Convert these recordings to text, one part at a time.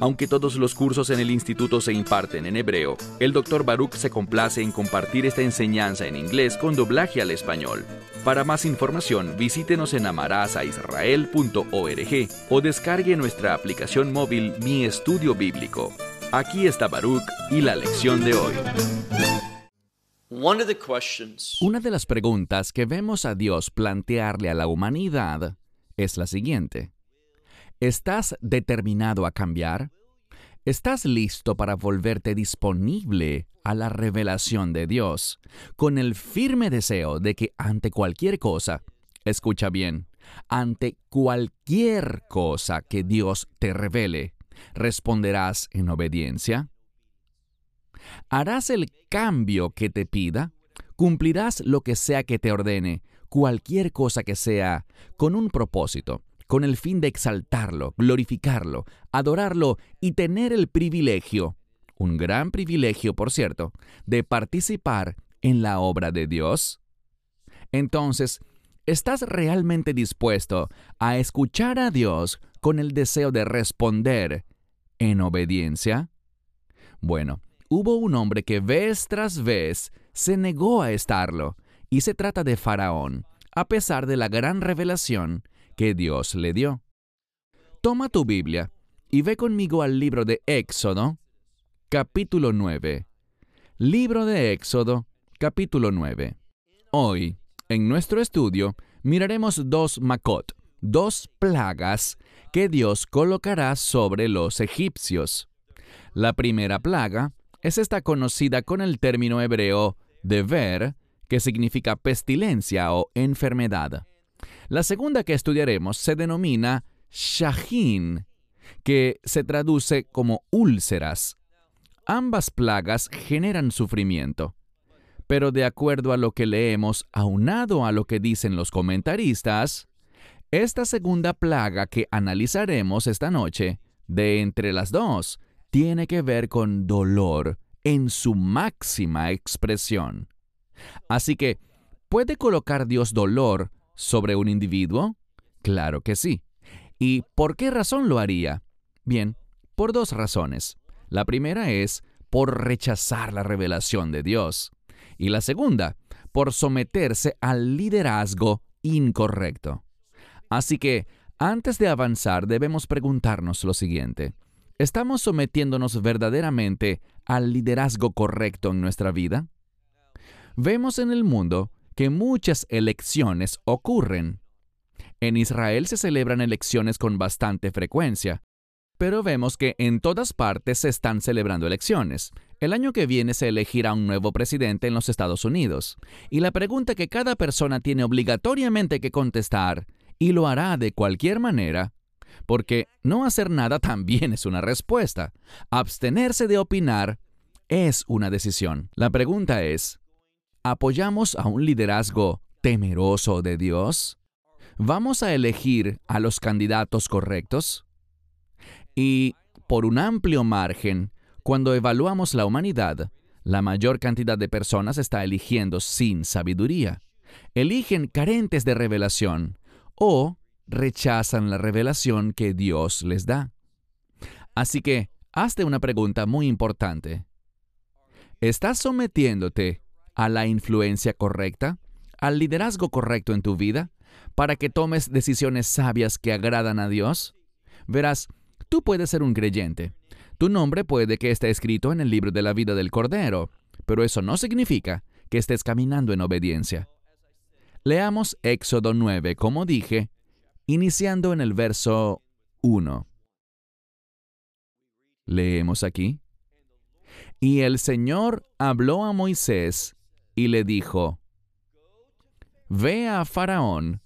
Aunque todos los cursos en el instituto se imparten en hebreo, el Dr. Baruch se complace en compartir esta enseñanza en inglés con doblaje al español. Para más información, visítenos en amarazaisrael.org o descargue nuestra aplicación móvil Mi Estudio Bíblico. Aquí está Baruch y la lección de hoy. Una de las preguntas que vemos a Dios plantearle a la humanidad es la siguiente. ¿Estás determinado a cambiar? ¿Estás listo para volverte disponible a la revelación de Dios con el firme deseo de que ante cualquier cosa, escucha bien, ante cualquier cosa que Dios te revele, responderás en obediencia? ¿Harás el cambio que te pida? ¿Cumplirás lo que sea que te ordene, cualquier cosa que sea, con un propósito, con el fin de exaltarlo, glorificarlo, adorarlo y tener el privilegio, un gran privilegio por cierto, de participar en la obra de Dios? Entonces, ¿estás realmente dispuesto a escuchar a Dios con el deseo de responder en obediencia? Bueno, hubo un hombre que vez tras vez se negó a estarlo, y se trata de Faraón, a pesar de la gran revelación que Dios le dio. Toma tu Biblia y ve conmigo al libro de Éxodo, capítulo 9. Libro de Éxodo, capítulo 9. Hoy, en nuestro estudio, miraremos dos Makot, dos plagas que Dios colocará sobre los egipcios. La primera plaga es esta conocida con el término hebreo de ver, que significa pestilencia o enfermedad. La segunda que estudiaremos se denomina Shahin, que se traduce como úlceras. Ambas plagas generan sufrimiento. Pero de acuerdo a lo que leemos, aunado a lo que dicen los comentaristas, esta segunda plaga que analizaremos esta noche, de entre las dos, tiene que ver con dolor en su máxima expresión. Así que, ¿puede colocar Dios dolor sobre un individuo? Claro que sí. ¿Y por qué razón lo haría? Bien, por dos razones. La primera es por rechazar la revelación de Dios. Y la segunda, por someterse al liderazgo incorrecto. Así que, antes de avanzar, debemos preguntarnos lo siguiente. ¿Estamos sometiéndonos verdaderamente al liderazgo correcto en nuestra vida? Vemos en el mundo que muchas elecciones ocurren. En Israel se celebran elecciones con bastante frecuencia, pero vemos que en todas partes se están celebrando elecciones. El año que viene se elegirá un nuevo presidente en los Estados Unidos, y la pregunta que cada persona tiene obligatoriamente que contestar, y lo hará de cualquier manera, porque no hacer nada también es una respuesta. Abstenerse de opinar es una decisión. La pregunta es, ¿apoyamos a un liderazgo temeroso de Dios? ¿Vamos a elegir a los candidatos correctos? Y, por un amplio margen, cuando evaluamos la humanidad, la mayor cantidad de personas está eligiendo sin sabiduría. Eligen carentes de revelación o rechazan la revelación que Dios les da. Así que, hazte una pregunta muy importante. ¿Estás sometiéndote a la influencia correcta, al liderazgo correcto en tu vida, para que tomes decisiones sabias que agradan a Dios? Verás, tú puedes ser un creyente. Tu nombre puede que esté escrito en el libro de la vida del Cordero, pero eso no significa que estés caminando en obediencia. Leamos Éxodo 9, como dije, iniciando en el verso 1. Leemos aquí. Y el Señor habló a Moisés y le dijo, Ve a Faraón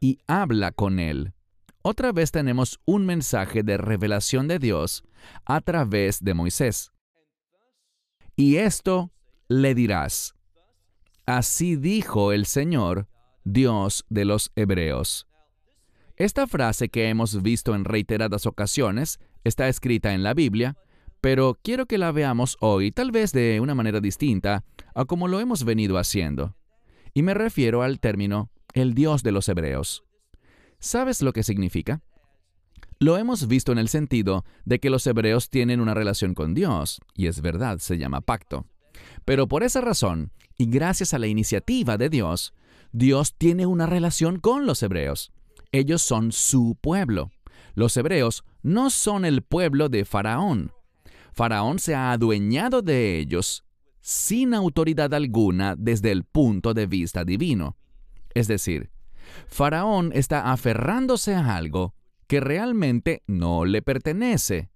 y habla con él. Otra vez tenemos un mensaje de revelación de Dios a través de Moisés. Y esto le dirás. Así dijo el Señor, Dios de los Hebreos. Esta frase que hemos visto en reiteradas ocasiones está escrita en la Biblia, pero quiero que la veamos hoy tal vez de una manera distinta a como lo hemos venido haciendo. Y me refiero al término el Dios de los Hebreos. ¿Sabes lo que significa? Lo hemos visto en el sentido de que los hebreos tienen una relación con Dios, y es verdad, se llama pacto. Pero por esa razón, y gracias a la iniciativa de Dios, Dios tiene una relación con los hebreos. Ellos son su pueblo. Los hebreos no son el pueblo de Faraón. Faraón se ha adueñado de ellos sin autoridad alguna desde el punto de vista divino. Es decir, Faraón está aferrándose a algo que realmente no le pertenece.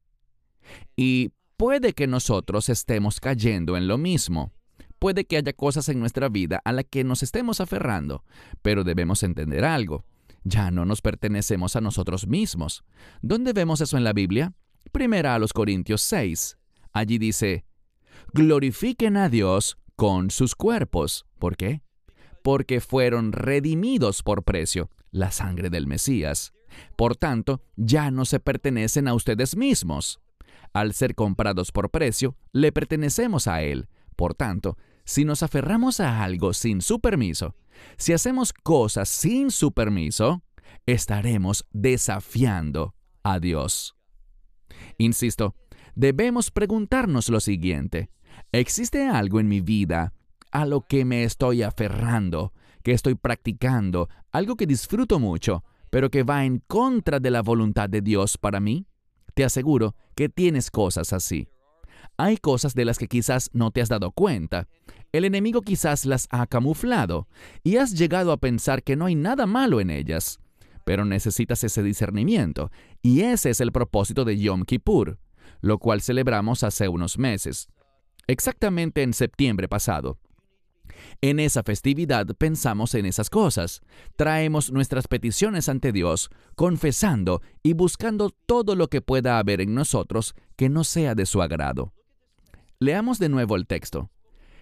Y puede que nosotros estemos cayendo en lo mismo. Puede que haya cosas en nuestra vida a las que nos estemos aferrando, pero debemos entender algo. Ya no nos pertenecemos a nosotros mismos. ¿Dónde vemos eso en la Biblia? Primera a los Corintios 6. Allí dice, glorifiquen a Dios con sus cuerpos. ¿Por qué? Porque fueron redimidos por precio, la sangre del Mesías. Por tanto, ya no se pertenecen a ustedes mismos. Al ser comprados por precio, le pertenecemos a Él. Por tanto, si nos aferramos a algo sin su permiso, si hacemos cosas sin su permiso, estaremos desafiando a Dios. Insisto, debemos preguntarnos lo siguiente. ¿Existe algo en mi vida a lo que me estoy aferrando, que estoy practicando, algo que disfruto mucho, pero que va en contra de la voluntad de Dios para mí? Te aseguro que tienes cosas así. Hay cosas de las que quizás no te has dado cuenta. El enemigo quizás las ha camuflado y has llegado a pensar que no hay nada malo en ellas. Pero necesitas ese discernimiento y ese es el propósito de Yom Kippur, lo cual celebramos hace unos meses, exactamente en septiembre pasado. En esa festividad pensamos en esas cosas, traemos nuestras peticiones ante Dios, confesando y buscando todo lo que pueda haber en nosotros que no sea de su agrado. Leamos de nuevo el texto.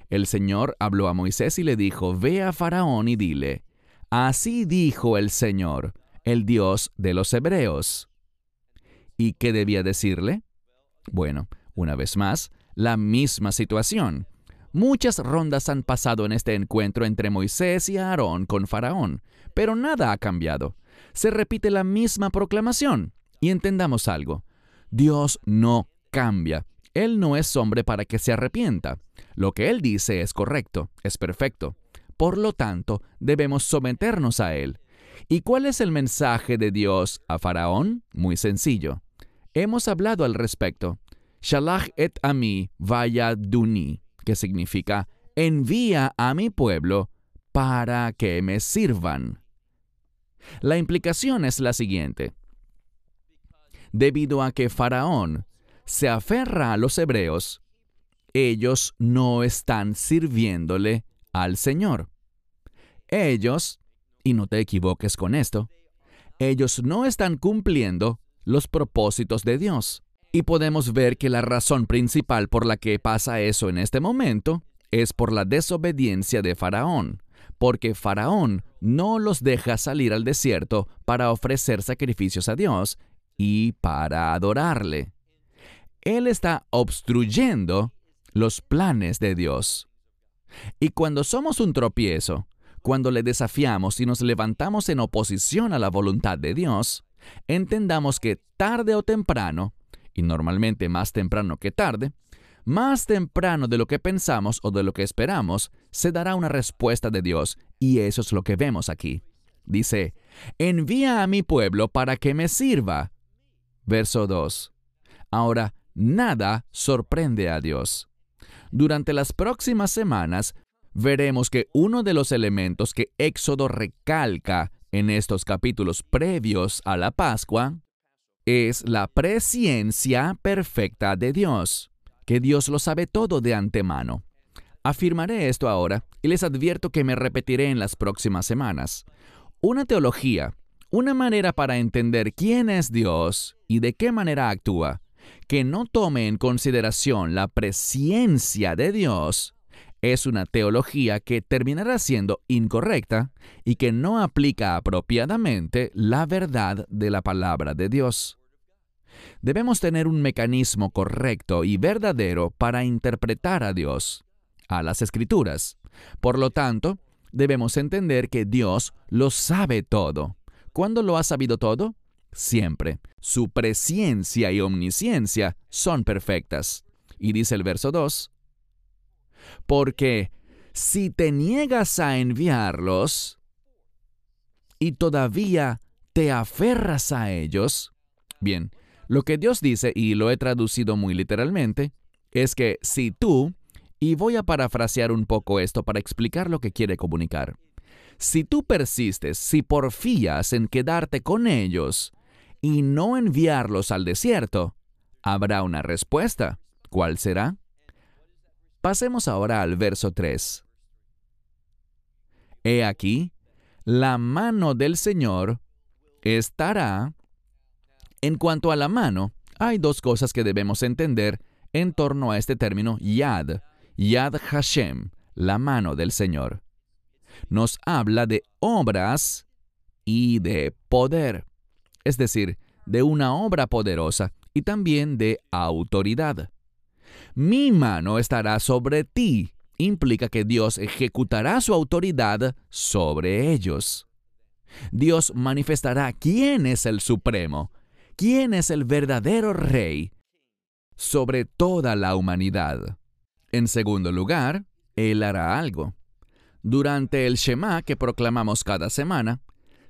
El Señor habló a Moisés y le dijo, Ve a Faraón y dile, Así dijo el Señor, el Dios de los Hebreos. ¿Y qué debía decirle? Bueno, una vez más, la misma situación. Muchas rondas han pasado en este encuentro entre Moisés y Aarón con Faraón, pero nada ha cambiado. Se repite la misma proclamación. Y entendamos algo. Dios no cambia. Él no es hombre para que se arrepienta. Lo que Él dice es correcto, es perfecto. Por lo tanto, debemos someternos a Él. ¿Y cuál es el mensaje de Dios a Faraón? Muy sencillo. Hemos hablado al respecto. Shalach et ami vaya duni que significa envía a mi pueblo para que me sirvan. La implicación es la siguiente. Debido a que Faraón se aferra a los hebreos, ellos no están sirviéndole al Señor. Ellos, y no te equivoques con esto, ellos no están cumpliendo los propósitos de Dios. Y podemos ver que la razón principal por la que pasa eso en este momento es por la desobediencia de Faraón, porque Faraón no los deja salir al desierto para ofrecer sacrificios a Dios y para adorarle. Él está obstruyendo los planes de Dios. Y cuando somos un tropiezo, cuando le desafiamos y nos levantamos en oposición a la voluntad de Dios, entendamos que tarde o temprano y normalmente más temprano que tarde, más temprano de lo que pensamos o de lo que esperamos, se dará una respuesta de Dios, y eso es lo que vemos aquí. Dice, envía a mi pueblo para que me sirva. Verso 2. Ahora, nada sorprende a Dios. Durante las próximas semanas, veremos que uno de los elementos que Éxodo recalca en estos capítulos previos a la Pascua es la presciencia perfecta de Dios, que Dios lo sabe todo de antemano. Afirmaré esto ahora y les advierto que me repetiré en las próximas semanas. Una teología, una manera para entender quién es Dios y de qué manera actúa, que no tome en consideración la presciencia de Dios, es una teología que terminará siendo incorrecta y que no aplica apropiadamente la verdad de la palabra de Dios. Debemos tener un mecanismo correcto y verdadero para interpretar a Dios, a las escrituras. Por lo tanto, debemos entender que Dios lo sabe todo. ¿Cuándo lo ha sabido todo? Siempre. Su presciencia y omnisciencia son perfectas. Y dice el verso 2, porque si te niegas a enviarlos y todavía te aferras a ellos, bien, lo que Dios dice, y lo he traducido muy literalmente, es que si tú, y voy a parafrasear un poco esto para explicar lo que quiere comunicar, si tú persistes, si porfías en quedarte con ellos y no enviarlos al desierto, habrá una respuesta. ¿Cuál será? Pasemos ahora al verso 3. He aquí, la mano del Señor estará en cuanto a la mano, hay dos cosas que debemos entender en torno a este término Yad, Yad Hashem, la mano del Señor. Nos habla de obras y de poder, es decir, de una obra poderosa y también de autoridad. Mi mano estará sobre ti implica que Dios ejecutará su autoridad sobre ellos. Dios manifestará quién es el Supremo, quién es el verdadero rey sobre toda la humanidad. En segundo lugar, Él hará algo. Durante el Shema que proclamamos cada semana,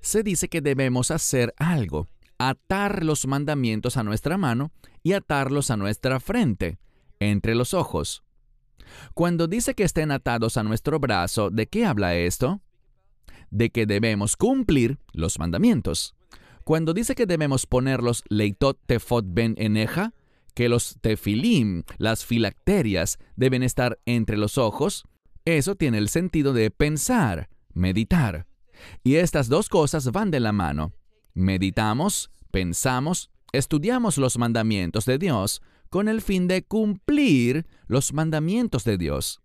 se dice que debemos hacer algo, atar los mandamientos a nuestra mano y atarlos a nuestra frente, entre los ojos. Cuando dice que estén atados a nuestro brazo, ¿de qué habla esto? De que debemos cumplir los mandamientos. Cuando dice que debemos poner los leitot tefot ben eneja, que los tefilim, las filacterias, deben estar entre los ojos, eso tiene el sentido de pensar, meditar. Y estas dos cosas van de la mano. Meditamos, pensamos, estudiamos los mandamientos de Dios con el fin de cumplir los mandamientos de Dios.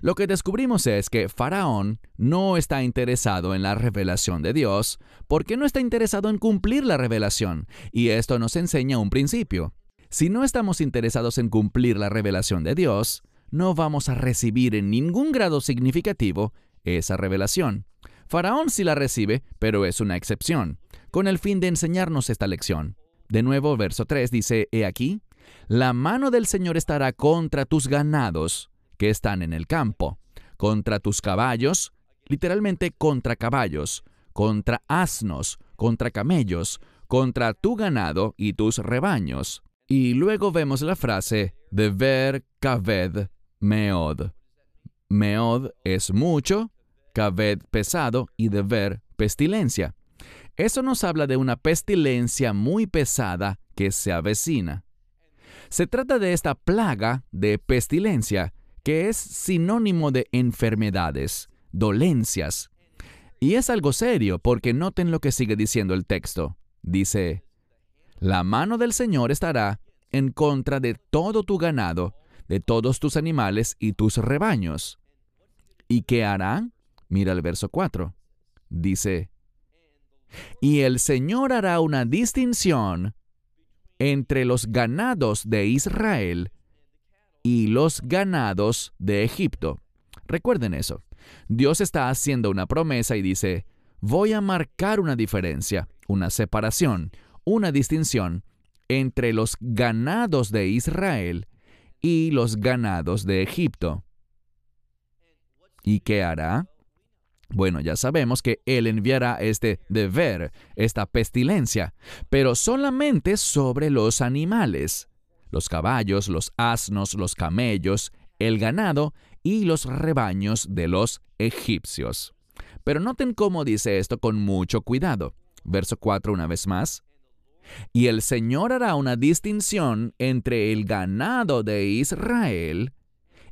Lo que descubrimos es que Faraón no está interesado en la revelación de Dios porque no está interesado en cumplir la revelación, y esto nos enseña un principio. Si no estamos interesados en cumplir la revelación de Dios, no vamos a recibir en ningún grado significativo esa revelación. Faraón sí la recibe, pero es una excepción, con el fin de enseñarnos esta lección. De nuevo, verso 3 dice, He aquí, la mano del Señor estará contra tus ganados que están en el campo, contra tus caballos, literalmente contra caballos, contra asnos, contra camellos, contra tu ganado y tus rebaños. Y luego vemos la frase de ver kaved meod. Meod es mucho, kaved pesado y de ver pestilencia. Eso nos habla de una pestilencia muy pesada que se avecina. Se trata de esta plaga de pestilencia que es sinónimo de enfermedades, dolencias. Y es algo serio porque noten lo que sigue diciendo el texto. Dice, la mano del Señor estará en contra de todo tu ganado, de todos tus animales y tus rebaños. ¿Y qué hará? Mira el verso 4. Dice, y el Señor hará una distinción entre los ganados de Israel y los ganados de Egipto. Recuerden eso. Dios está haciendo una promesa y dice, voy a marcar una diferencia, una separación, una distinción entre los ganados de Israel y los ganados de Egipto. ¿Y qué hará? Bueno, ya sabemos que Él enviará este deber, esta pestilencia, pero solamente sobre los animales los caballos, los asnos, los camellos, el ganado y los rebaños de los egipcios. Pero noten cómo dice esto con mucho cuidado. Verso 4 una vez más. Y el Señor hará una distinción entre el ganado de Israel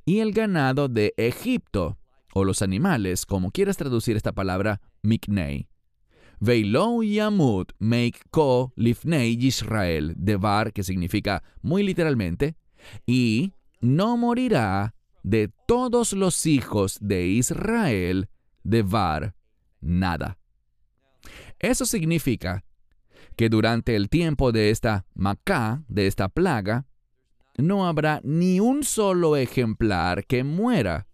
y el ganado de Egipto, o los animales, como quieras traducir esta palabra, miknei. Veilou Yamut make ko lifnei Israel, bar que significa muy literalmente, y no morirá de todos los hijos de Israel, de Var, nada. Eso significa que durante el tiempo de esta Macá, de esta plaga, no habrá ni un solo ejemplar que muera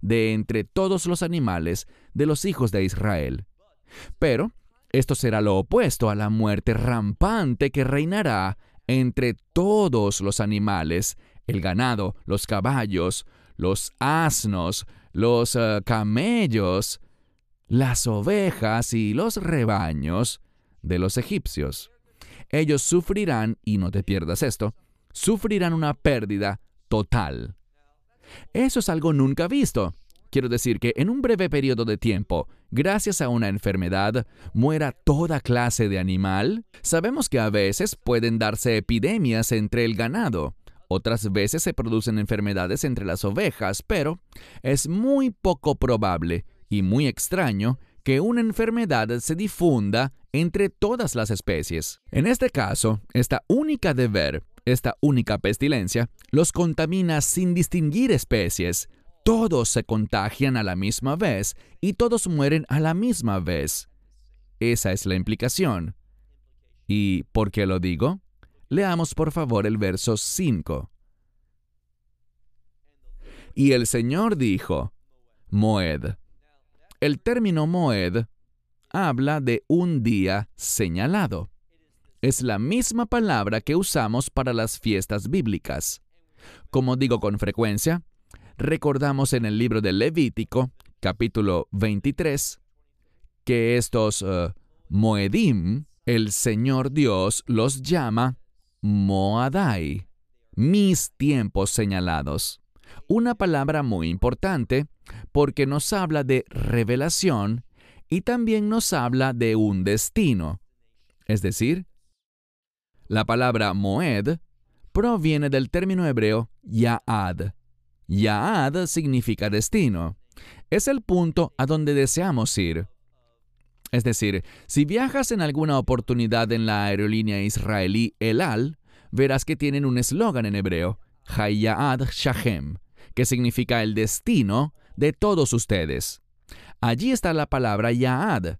de entre todos los animales de los hijos de Israel. Pero esto será lo opuesto a la muerte rampante que reinará entre todos los animales, el ganado, los caballos, los asnos, los eh, camellos, las ovejas y los rebaños de los egipcios. Ellos sufrirán, y no te pierdas esto, sufrirán una pérdida total. Eso es algo nunca visto. Quiero decir que en un breve periodo de tiempo, gracias a una enfermedad, muera toda clase de animal. Sabemos que a veces pueden darse epidemias entre el ganado. Otras veces se producen enfermedades entre las ovejas, pero es muy poco probable y muy extraño que una enfermedad se difunda entre todas las especies. En este caso, esta única deber, esta única pestilencia, los contamina sin distinguir especies, todos se contagian a la misma vez y todos mueren a la misma vez. Esa es la implicación. ¿Y por qué lo digo? Leamos por favor el verso 5. Y el Señor dijo, Moed. El término Moed habla de un día señalado. Es la misma palabra que usamos para las fiestas bíblicas. Como digo con frecuencia, recordamos en el libro de Levítico, capítulo 23, que estos eh, Moedim, el Señor Dios los llama Moadai, mis tiempos señalados. Una palabra muy importante porque nos habla de revelación y también nos habla de un destino. Es decir, la palabra Moed proviene del término hebreo Yaad, Yaad significa destino. Es el punto a donde deseamos ir. Es decir, si viajas en alguna oportunidad en la aerolínea israelí El Al, verás que tienen un eslogan en hebreo, Hayyaad Shahem, que significa el destino de todos ustedes. Allí está la palabra Yaad.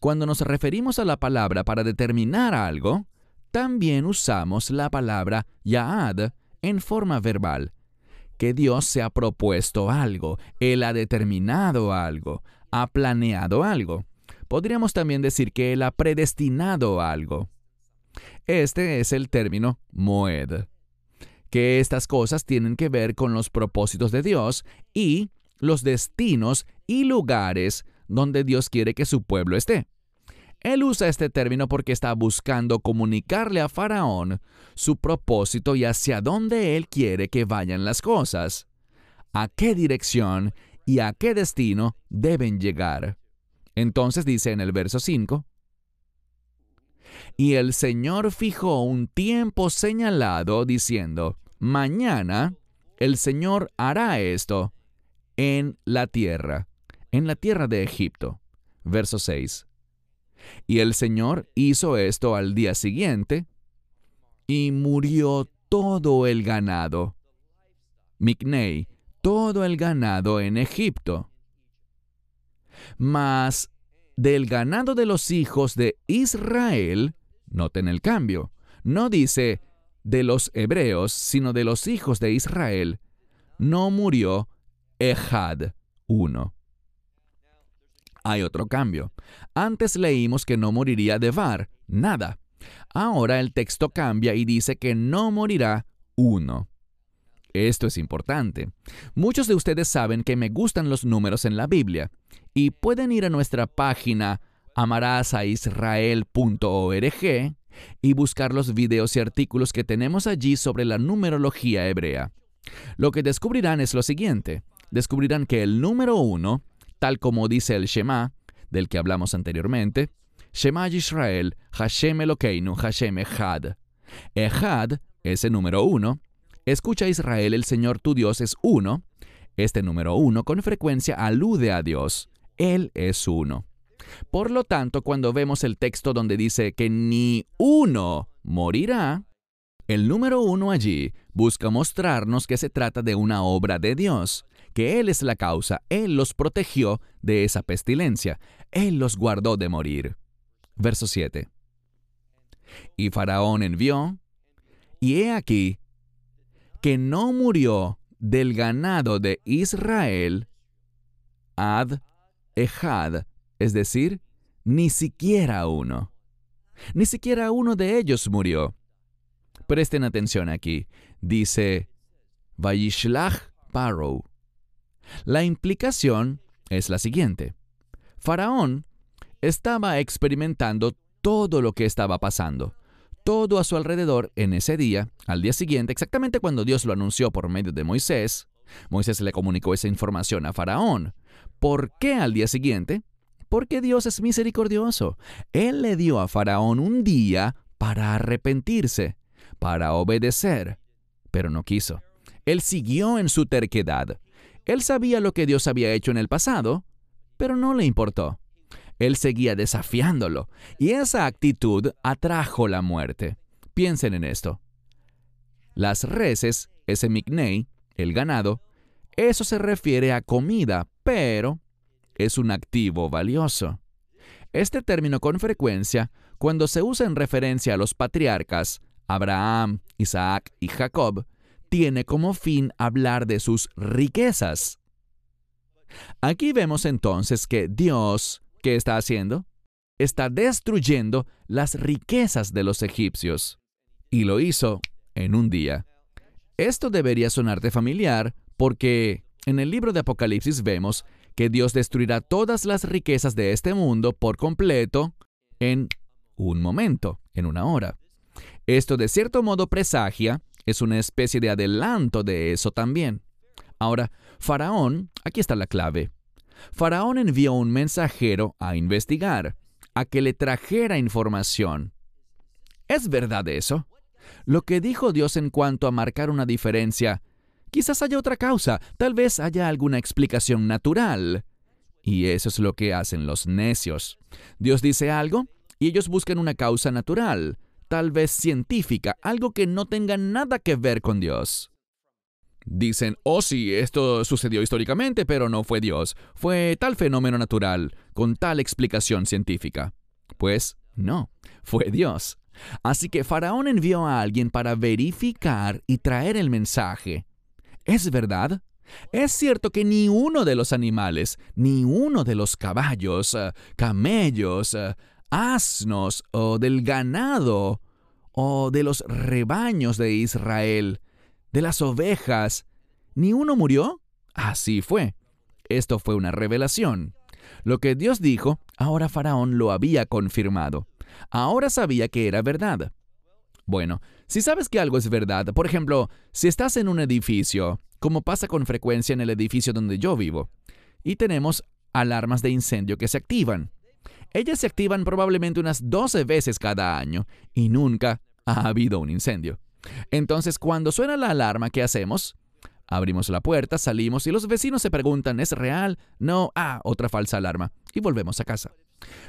Cuando nos referimos a la palabra para determinar algo, también usamos la palabra Yaad en forma verbal, que Dios se ha propuesto algo, Él ha determinado algo, ha planeado algo. Podríamos también decir que Él ha predestinado algo. Este es el término moed, que estas cosas tienen que ver con los propósitos de Dios y los destinos y lugares donde Dios quiere que su pueblo esté. Él usa este término porque está buscando comunicarle a Faraón su propósito y hacia dónde él quiere que vayan las cosas, a qué dirección y a qué destino deben llegar. Entonces dice en el verso 5, y el Señor fijó un tiempo señalado diciendo, mañana el Señor hará esto en la tierra, en la tierra de Egipto. Verso 6. Y el Señor hizo esto al día siguiente, y murió todo el ganado. Micnei, todo el ganado en Egipto. Mas del ganado de los hijos de Israel, noten el cambio, no dice de los hebreos, sino de los hijos de Israel, no murió Ejad 1 hay otro cambio. Antes leímos que no moriría de var, nada. Ahora el texto cambia y dice que no morirá uno. Esto es importante. Muchos de ustedes saben que me gustan los números en la Biblia y pueden ir a nuestra página amarasaisrael.org y buscar los videos y artículos que tenemos allí sobre la numerología hebrea. Lo que descubrirán es lo siguiente. Descubrirán que el número uno tal como dice el Shema, del que hablamos anteriormente, Shema Yisrael, Hashem Elokeinu, Hashem Echad. Echad es el número uno. Escucha Israel, el Señor tu Dios es uno. Este número uno con frecuencia alude a Dios. Él es uno. Por lo tanto, cuando vemos el texto donde dice que ni uno morirá, El número uno allí busca mostrarnos que se trata de una obra de Dios, que Él es la causa, Él los protegió de esa pestilencia, Él los guardó de morir. Verso 7. Y Faraón envió, y he aquí, que no murió del ganado de Israel ad ejad, es decir, ni siquiera uno. Ni siquiera uno de ellos murió. Presten atención aquí. Dice, Vayishlach Paro. La implicación es la siguiente. Faraón estaba experimentando todo lo que estaba pasando, todo a su alrededor en ese día, al día siguiente, exactamente cuando Dios lo anunció por medio de Moisés. Moisés le comunicó esa información a Faraón. ¿Por qué al día siguiente? Porque Dios es misericordioso. Él le dio a Faraón un día para arrepentirse, para obedecer, pero no quiso. Él siguió en su terquedad. Él sabía lo que Dios había hecho en el pasado, pero no le importó. Él seguía desafiándolo, y esa actitud atrajo la muerte. Piensen en esto. Las reses, ese micnei, el ganado, eso se refiere a comida, pero es un activo valioso. Este término con frecuencia, cuando se usa en referencia a los patriarcas, Abraham, Isaac y Jacob, tiene como fin hablar de sus riquezas. Aquí vemos entonces que Dios, ¿qué está haciendo? Está destruyendo las riquezas de los egipcios. Y lo hizo en un día. Esto debería sonarte familiar porque en el libro de Apocalipsis vemos que Dios destruirá todas las riquezas de este mundo por completo en un momento, en una hora. Esto de cierto modo presagia, es una especie de adelanto de eso también. Ahora, Faraón, aquí está la clave. Faraón envió un mensajero a investigar, a que le trajera información. ¿Es verdad eso? Lo que dijo Dios en cuanto a marcar una diferencia, quizás haya otra causa, tal vez haya alguna explicación natural. Y eso es lo que hacen los necios. Dios dice algo y ellos buscan una causa natural, tal vez científica, algo que no tenga nada que ver con Dios. Dicen, oh sí, esto sucedió históricamente, pero no fue Dios, fue tal fenómeno natural, con tal explicación científica. Pues no, fue Dios. Así que Faraón envió a alguien para verificar y traer el mensaje. ¿Es verdad? Es cierto que ni uno de los animales, ni uno de los caballos, eh, camellos, eh, asnos o del ganado o de los rebaños de Israel, de las ovejas, ¿ni uno murió? Así fue. Esto fue una revelación. Lo que Dios dijo, ahora Faraón lo había confirmado. Ahora sabía que era verdad. Bueno, si sabes que algo es verdad, por ejemplo, si estás en un edificio, como pasa con frecuencia en el edificio donde yo vivo, y tenemos alarmas de incendio que se activan. Ellas se activan probablemente unas 12 veces cada año y nunca ha habido un incendio. Entonces, cuando suena la alarma, ¿qué hacemos? Abrimos la puerta, salimos y los vecinos se preguntan, ¿es real? No, ah, otra falsa alarma. Y volvemos a casa.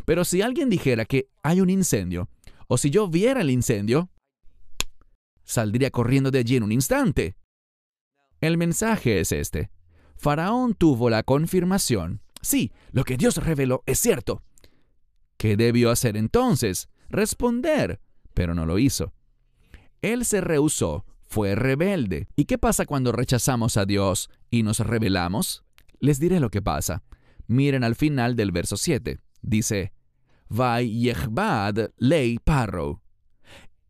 Pero si alguien dijera que hay un incendio, o si yo viera el incendio, saldría corriendo de allí en un instante. El mensaje es este. Faraón tuvo la confirmación. Sí, lo que Dios reveló es cierto. ¿Qué debió hacer entonces? Responder, pero no lo hizo. Él se rehusó, fue rebelde. ¿Y qué pasa cuando rechazamos a Dios y nos rebelamos? Les diré lo que pasa. Miren al final del verso 7. Dice, ley parro.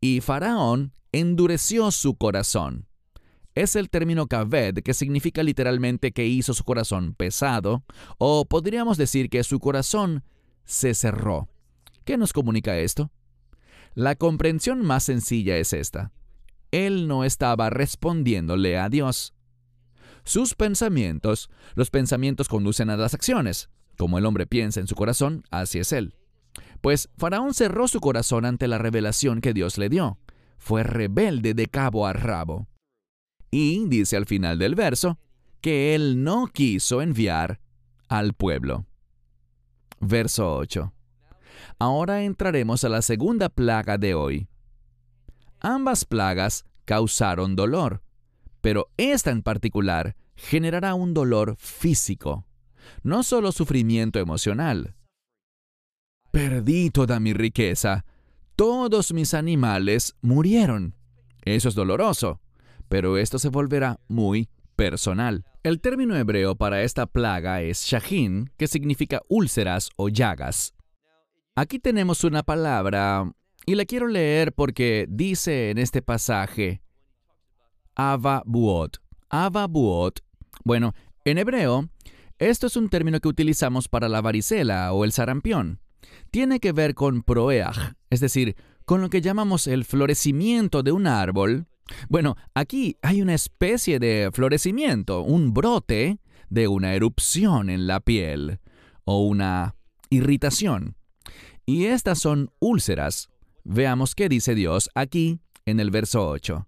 Y Faraón endureció su corazón. Es el término kaved que significa literalmente que hizo su corazón pesado, o podríamos decir que su corazón se cerró. ¿Qué nos comunica esto? La comprensión más sencilla es esta. Él no estaba respondiéndole a Dios. Sus pensamientos, los pensamientos conducen a las acciones. Como el hombre piensa en su corazón, así es él. Pues Faraón cerró su corazón ante la revelación que Dios le dio. Fue rebelde de cabo a rabo. Y dice al final del verso que él no quiso enviar al pueblo. Verso 8. Ahora entraremos a la segunda plaga de hoy. Ambas plagas causaron dolor, pero esta en particular generará un dolor físico, no solo sufrimiento emocional. Perdí toda mi riqueza, todos mis animales murieron. Eso es doloroso, pero esto se volverá muy personal. El término hebreo para esta plaga es shahin, que significa úlceras o llagas. Aquí tenemos una palabra, y la quiero leer porque dice en este pasaje, Ava Buot. Ava Buot. Bueno, en hebreo, esto es un término que utilizamos para la varicela o el sarampión. Tiene que ver con proeaj, es decir, con lo que llamamos el florecimiento de un árbol. Bueno, aquí hay una especie de florecimiento, un brote de una erupción en la piel o una irritación. Y estas son úlceras. Veamos qué dice Dios aquí en el verso 8.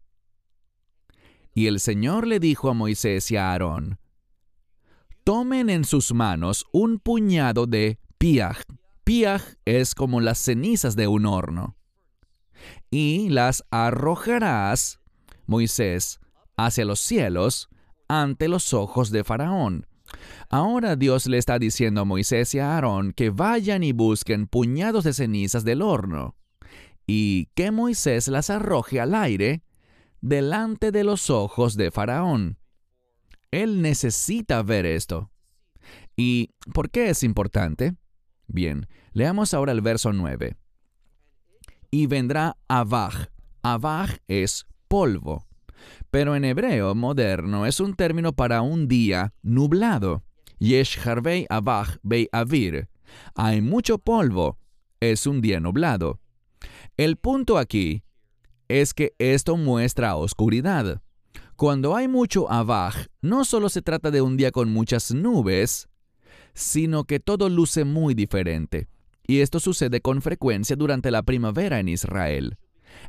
Y el Señor le dijo a Moisés y a Aarón, tomen en sus manos un puñado de piaj. Piaj es como las cenizas de un horno. Y las arrojarás, Moisés, hacia los cielos, ante los ojos de Faraón. Ahora Dios le está diciendo a Moisés y a Aarón que vayan y busquen puñados de cenizas del horno, y que Moisés las arroje al aire delante de los ojos de Faraón. Él necesita ver esto. ¿Y por qué es importante? Bien, leamos ahora el verso 9. Y vendrá Abaj. Abaj es polvo. Pero en hebreo moderno es un término para un día nublado. Yesh harvei abaj bei avir. Hay mucho polvo. Es un día nublado. El punto aquí es que esto muestra oscuridad. Cuando hay mucho abaj, no solo se trata de un día con muchas nubes, sino que todo luce muy diferente. Y esto sucede con frecuencia durante la primavera en Israel.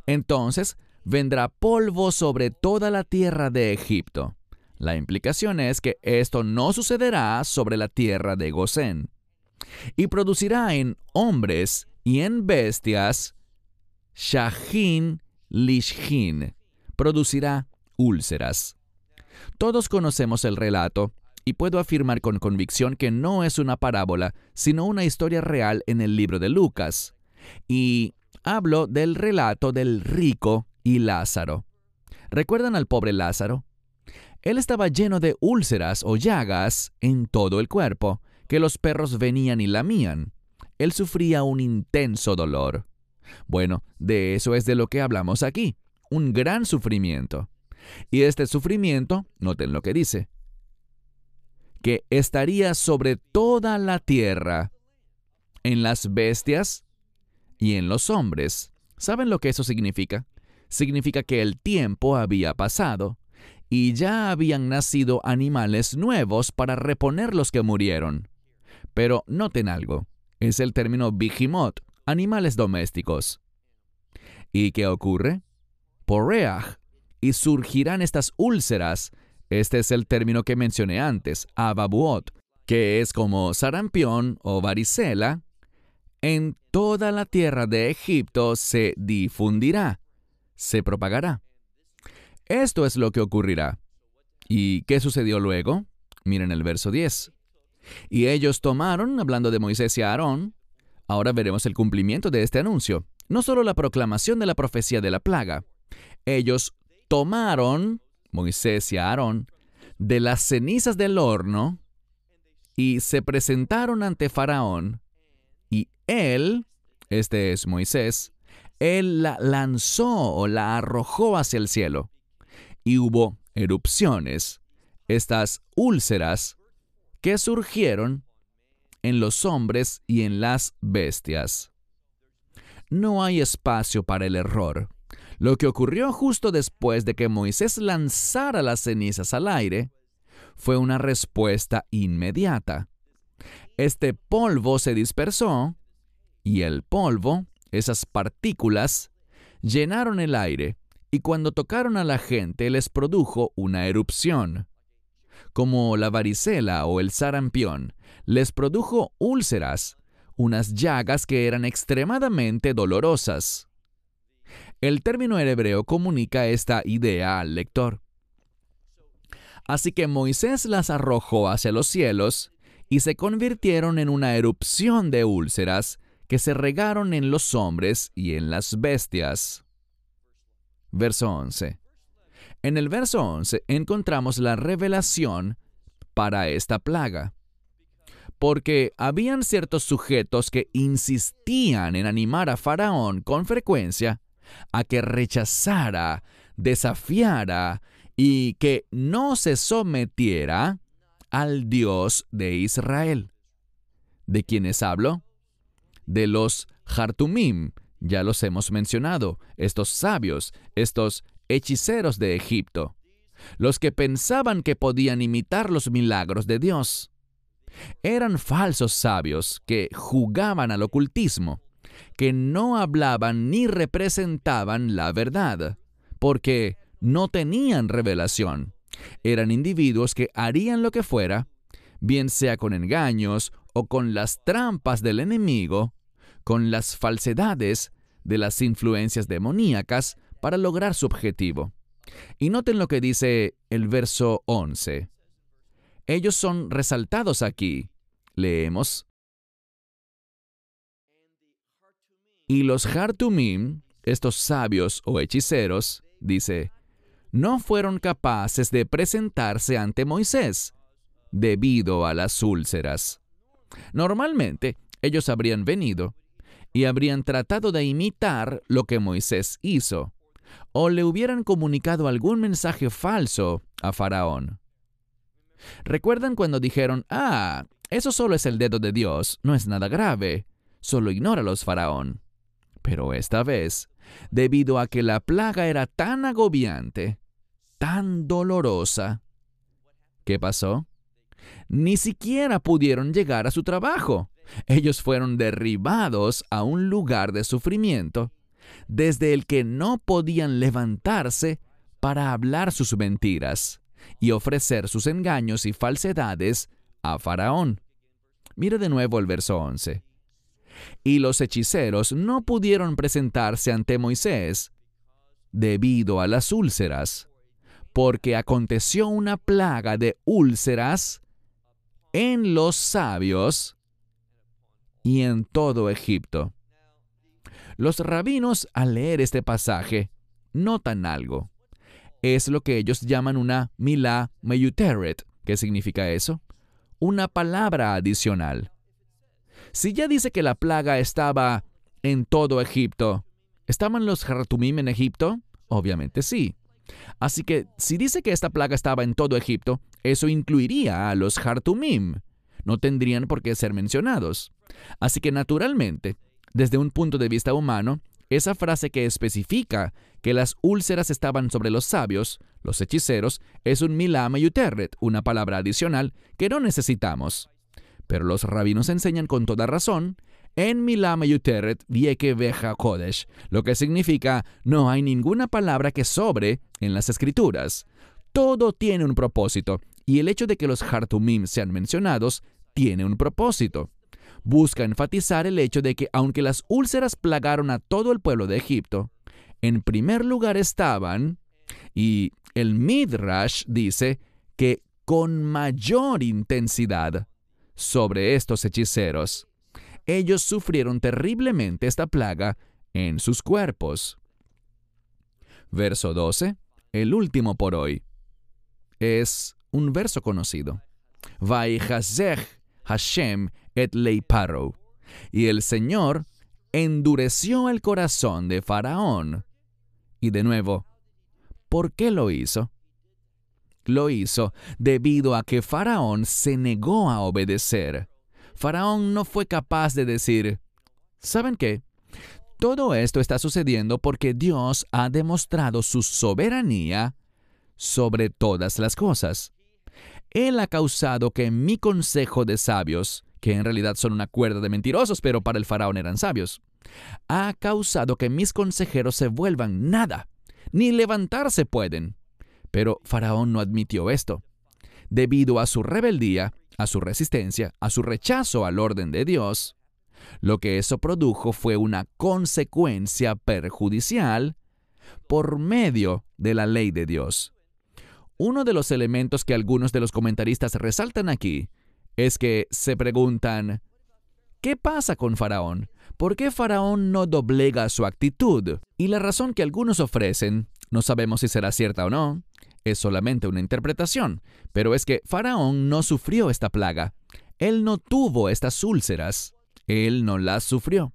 Entonces, vendrá polvo sobre toda la tierra de Egipto. La implicación es que esto no sucederá sobre la tierra de Gosén. Y producirá en hombres y en bestias Shahin Lishhin producirá úlceras. Todos conocemos el relato y puedo afirmar con convicción que no es una parábola, sino una historia real en el libro de Lucas. Y hablo del relato del rico y Lázaro. ¿Recuerdan al pobre Lázaro? Él estaba lleno de úlceras o llagas en todo el cuerpo, que los perros venían y lamían. Él sufría un intenso dolor. Bueno, de eso es de lo que hablamos aquí, un gran sufrimiento. Y este sufrimiento, noten lo que dice, que estaría sobre toda la tierra, en las bestias y en los hombres. ¿Saben lo que eso significa? Significa que el tiempo había pasado y ya habían nacido animales nuevos para reponer los que murieron. Pero noten algo, es el término bigimot, animales domésticos. ¿Y qué ocurre? Poreach, y surgirán estas úlceras. Este es el término que mencioné antes, ababuot, que es como sarampión o varicela. En toda la tierra de Egipto se difundirá, se propagará. Esto es lo que ocurrirá. ¿Y qué sucedió luego? Miren el verso 10. Y ellos tomaron, hablando de Moisés y Aarón, Ahora veremos el cumplimiento de este anuncio, no solo la proclamación de la profecía de la plaga. Ellos tomaron, Moisés y Aarón, de las cenizas del horno y se presentaron ante Faraón, y él, este es Moisés, él la lanzó o la arrojó hacia el cielo, y hubo erupciones, estas úlceras que surgieron en los hombres y en las bestias. No hay espacio para el error. Lo que ocurrió justo después de que Moisés lanzara las cenizas al aire fue una respuesta inmediata. Este polvo se dispersó y el polvo, esas partículas, llenaron el aire y cuando tocaron a la gente les produjo una erupción como la varicela o el sarampión, les produjo úlceras, unas llagas que eran extremadamente dolorosas. El término en hebreo comunica esta idea al lector. Así que Moisés las arrojó hacia los cielos y se convirtieron en una erupción de úlceras que se regaron en los hombres y en las bestias. Verso 11. En el verso 11 encontramos la revelación para esta plaga. Porque habían ciertos sujetos que insistían en animar a Faraón con frecuencia a que rechazara, desafiara y que no se sometiera al Dios de Israel. ¿De quiénes hablo? De los Hartumim, ya los hemos mencionado, estos sabios, estos hechiceros de Egipto, los que pensaban que podían imitar los milagros de Dios. Eran falsos sabios que jugaban al ocultismo, que no hablaban ni representaban la verdad, porque no tenían revelación. Eran individuos que harían lo que fuera, bien sea con engaños o con las trampas del enemigo, con las falsedades de las influencias demoníacas para lograr su objetivo. Y noten lo que dice el verso 11. Ellos son resaltados aquí. Leemos. Y los Hartumim, estos sabios o hechiceros, dice, no fueron capaces de presentarse ante Moisés debido a las úlceras. Normalmente, ellos habrían venido y habrían tratado de imitar lo que Moisés hizo, o le hubieran comunicado algún mensaje falso a Faraón. ¿Recuerdan cuando dijeron, ah, eso solo es el dedo de Dios, no es nada grave, solo ignóralos, Faraón? Pero esta vez, debido a que la plaga era tan agobiante, tan dolorosa, ¿qué pasó? Ni siquiera pudieron llegar a su trabajo. Ellos fueron derribados a un lugar de sufrimiento desde el que no podían levantarse para hablar sus mentiras y ofrecer sus engaños y falsedades a Faraón. Mire de nuevo el verso 11. Y los hechiceros no pudieron presentarse ante Moisés debido a las úlceras, porque aconteció una plaga de úlceras en los sabios y en todo Egipto. Los rabinos al leer este pasaje notan algo. Es lo que ellos llaman una milá meyuteret. ¿Qué significa eso? Una palabra adicional. Si ya dice que la plaga estaba en todo Egipto, ¿estaban los Hartumim en Egipto? Obviamente sí. Así que si dice que esta plaga estaba en todo Egipto, eso incluiría a los Hartumim. No tendrían por qué ser mencionados. Así que naturalmente, desde un punto de vista humano, esa frase que especifica que las úlceras estaban sobre los sabios, los hechiceros, es un milama yuterret, una palabra adicional que no necesitamos. Pero los rabinos enseñan con toda razón en milama yuteret vieke veja kodesh, lo que significa no hay ninguna palabra que sobre en las escrituras. Todo tiene un propósito, y el hecho de que los hartumim sean mencionados tiene un propósito busca enfatizar el hecho de que aunque las úlceras plagaron a todo el pueblo de Egipto, en primer lugar estaban, y el Midrash dice que con mayor intensidad sobre estos hechiceros. Ellos sufrieron terriblemente esta plaga en sus cuerpos. Verso 12, el último por hoy, es un verso conocido. Hashem et leiparo. Y el Señor endureció el corazón de Faraón. Y de nuevo, ¿por qué lo hizo? Lo hizo debido a que Faraón se negó a obedecer. Faraón no fue capaz de decir, ¿saben qué? Todo esto está sucediendo porque Dios ha demostrado su soberanía sobre todas las cosas. Él ha causado que mi consejo de sabios, que en realidad son una cuerda de mentirosos, pero para el faraón eran sabios, ha causado que mis consejeros se vuelvan nada, ni levantarse pueden. Pero Faraón no admitió esto. Debido a su rebeldía, a su resistencia, a su rechazo al orden de Dios, lo que eso produjo fue una consecuencia perjudicial por medio de la ley de Dios. Uno de los elementos que algunos de los comentaristas resaltan aquí es que se preguntan, ¿qué pasa con Faraón? ¿Por qué Faraón no doblega su actitud? Y la razón que algunos ofrecen, no sabemos si será cierta o no, es solamente una interpretación, pero es que Faraón no sufrió esta plaga. Él no tuvo estas úlceras. Él no las sufrió.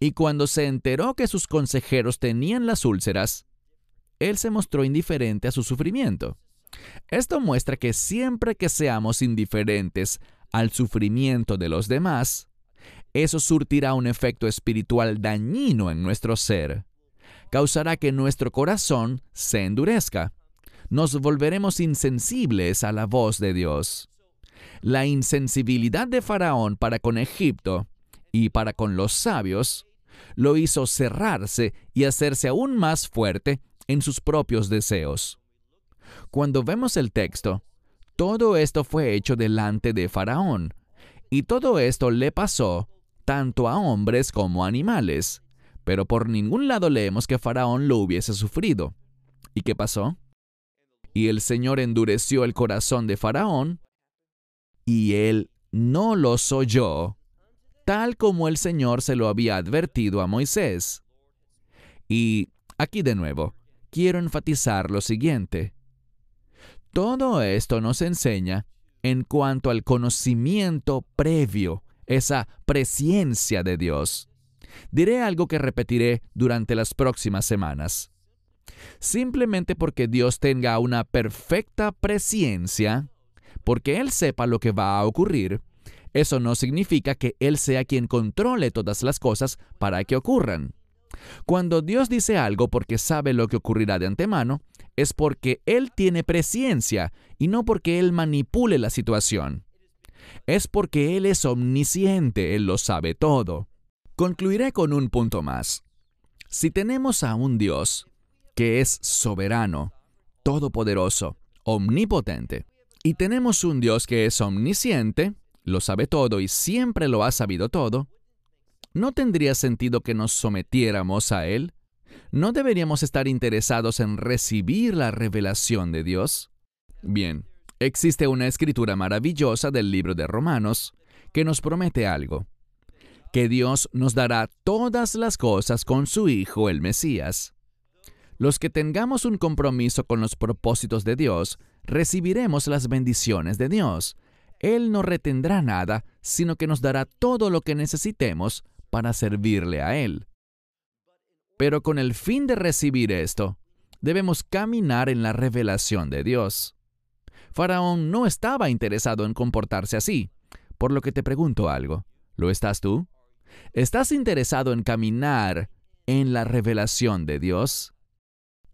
Y cuando se enteró que sus consejeros tenían las úlceras, él se mostró indiferente a su sufrimiento. Esto muestra que siempre que seamos indiferentes al sufrimiento de los demás, eso surtirá un efecto espiritual dañino en nuestro ser. Causará que nuestro corazón se endurezca. Nos volveremos insensibles a la voz de Dios. La insensibilidad de Faraón para con Egipto y para con los sabios lo hizo cerrarse y hacerse aún más fuerte en sus propios deseos. Cuando vemos el texto, todo esto fue hecho delante de Faraón, y todo esto le pasó tanto a hombres como a animales, pero por ningún lado leemos que Faraón lo hubiese sufrido. ¿Y qué pasó? Y el Señor endureció el corazón de Faraón, y él no los oyó, tal como el Señor se lo había advertido a Moisés. Y aquí de nuevo, quiero enfatizar lo siguiente. Todo esto nos enseña en cuanto al conocimiento previo esa presencia de Dios. Diré algo que repetiré durante las próximas semanas. Simplemente porque Dios tenga una perfecta presencia, porque Él sepa lo que va a ocurrir, eso no significa que Él sea quien controle todas las cosas para que ocurran. Cuando Dios dice algo porque sabe lo que ocurrirá de antemano, es porque Él tiene presencia y no porque Él manipule la situación es porque Él es omnisciente, Él lo sabe todo. Concluiré con un punto más. Si tenemos a un Dios que es soberano, todopoderoso, omnipotente, y tenemos un Dios que es omnisciente, lo sabe todo y siempre lo ha sabido todo, ¿no tendría sentido que nos sometiéramos a Él? ¿No deberíamos estar interesados en recibir la revelación de Dios? Bien, Existe una escritura maravillosa del libro de Romanos que nos promete algo, que Dios nos dará todas las cosas con su Hijo el Mesías. Los que tengamos un compromiso con los propósitos de Dios, recibiremos las bendiciones de Dios. Él no retendrá nada, sino que nos dará todo lo que necesitemos para servirle a Él. Pero con el fin de recibir esto, debemos caminar en la revelación de Dios. Faraón no estaba interesado en comportarse así, por lo que te pregunto algo. ¿Lo estás tú? ¿Estás interesado en caminar en la revelación de Dios?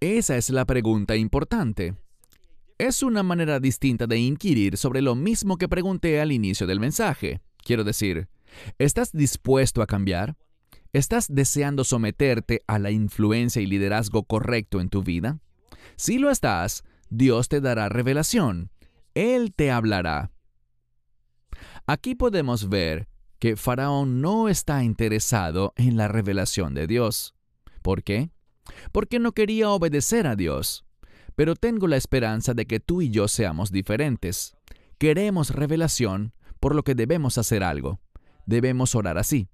Esa es la pregunta importante. Es una manera distinta de inquirir sobre lo mismo que pregunté al inicio del mensaje. Quiero decir, ¿estás dispuesto a cambiar? ¿Estás deseando someterte a la influencia y liderazgo correcto en tu vida? Si lo estás, Dios te dará revelación. Él te hablará. Aquí podemos ver que Faraón no está interesado en la revelación de Dios. ¿Por qué? Porque no quería obedecer a Dios. Pero tengo la esperanza de que tú y yo seamos diferentes. Queremos revelación, por lo que debemos hacer algo. Debemos orar así.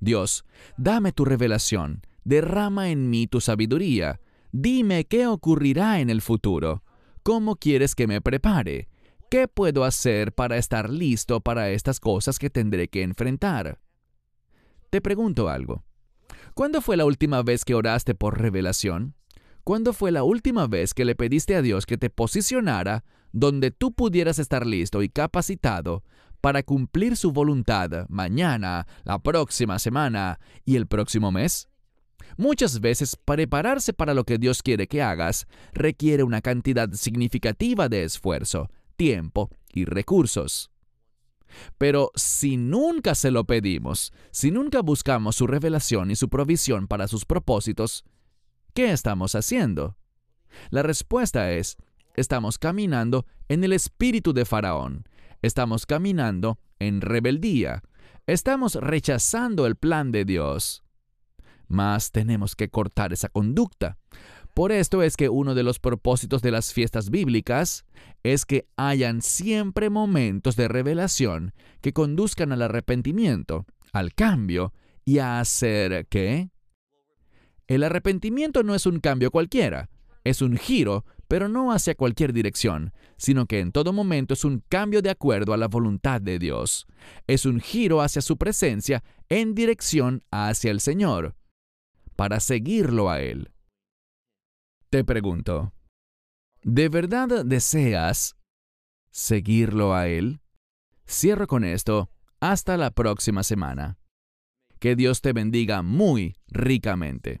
Dios, dame tu revelación, derrama en mí tu sabiduría, dime qué ocurrirá en el futuro. ¿Cómo quieres que me prepare? ¿Qué puedo hacer para estar listo para estas cosas que tendré que enfrentar? Te pregunto algo. ¿Cuándo fue la última vez que oraste por revelación? ¿Cuándo fue la última vez que le pediste a Dios que te posicionara donde tú pudieras estar listo y capacitado para cumplir su voluntad mañana, la próxima semana y el próximo mes? Muchas veces prepararse para lo que Dios quiere que hagas requiere una cantidad significativa de esfuerzo, tiempo y recursos. Pero si nunca se lo pedimos, si nunca buscamos su revelación y su provisión para sus propósitos, ¿qué estamos haciendo? La respuesta es, estamos caminando en el espíritu de Faraón, estamos caminando en rebeldía, estamos rechazando el plan de Dios. mas tenemos que cortar esa conducta. Por esto es que uno de los propósitos de las fiestas bíblicas es que hayan siempre momentos de revelación que conduzcan al arrepentimiento, al cambio y a hacer qué? El arrepentimiento no es un cambio cualquiera, es un giro, pero no hacia cualquier dirección, sino que en todo momento es un cambio de acuerdo a la voluntad de Dios. Es un giro hacia su presencia en dirección hacia el Señor, para seguirlo a Él. Te pregunto, ¿de verdad deseas seguirlo a Él? Cierro con esto. Hasta la próxima semana. Que Dios te bendiga muy ricamente.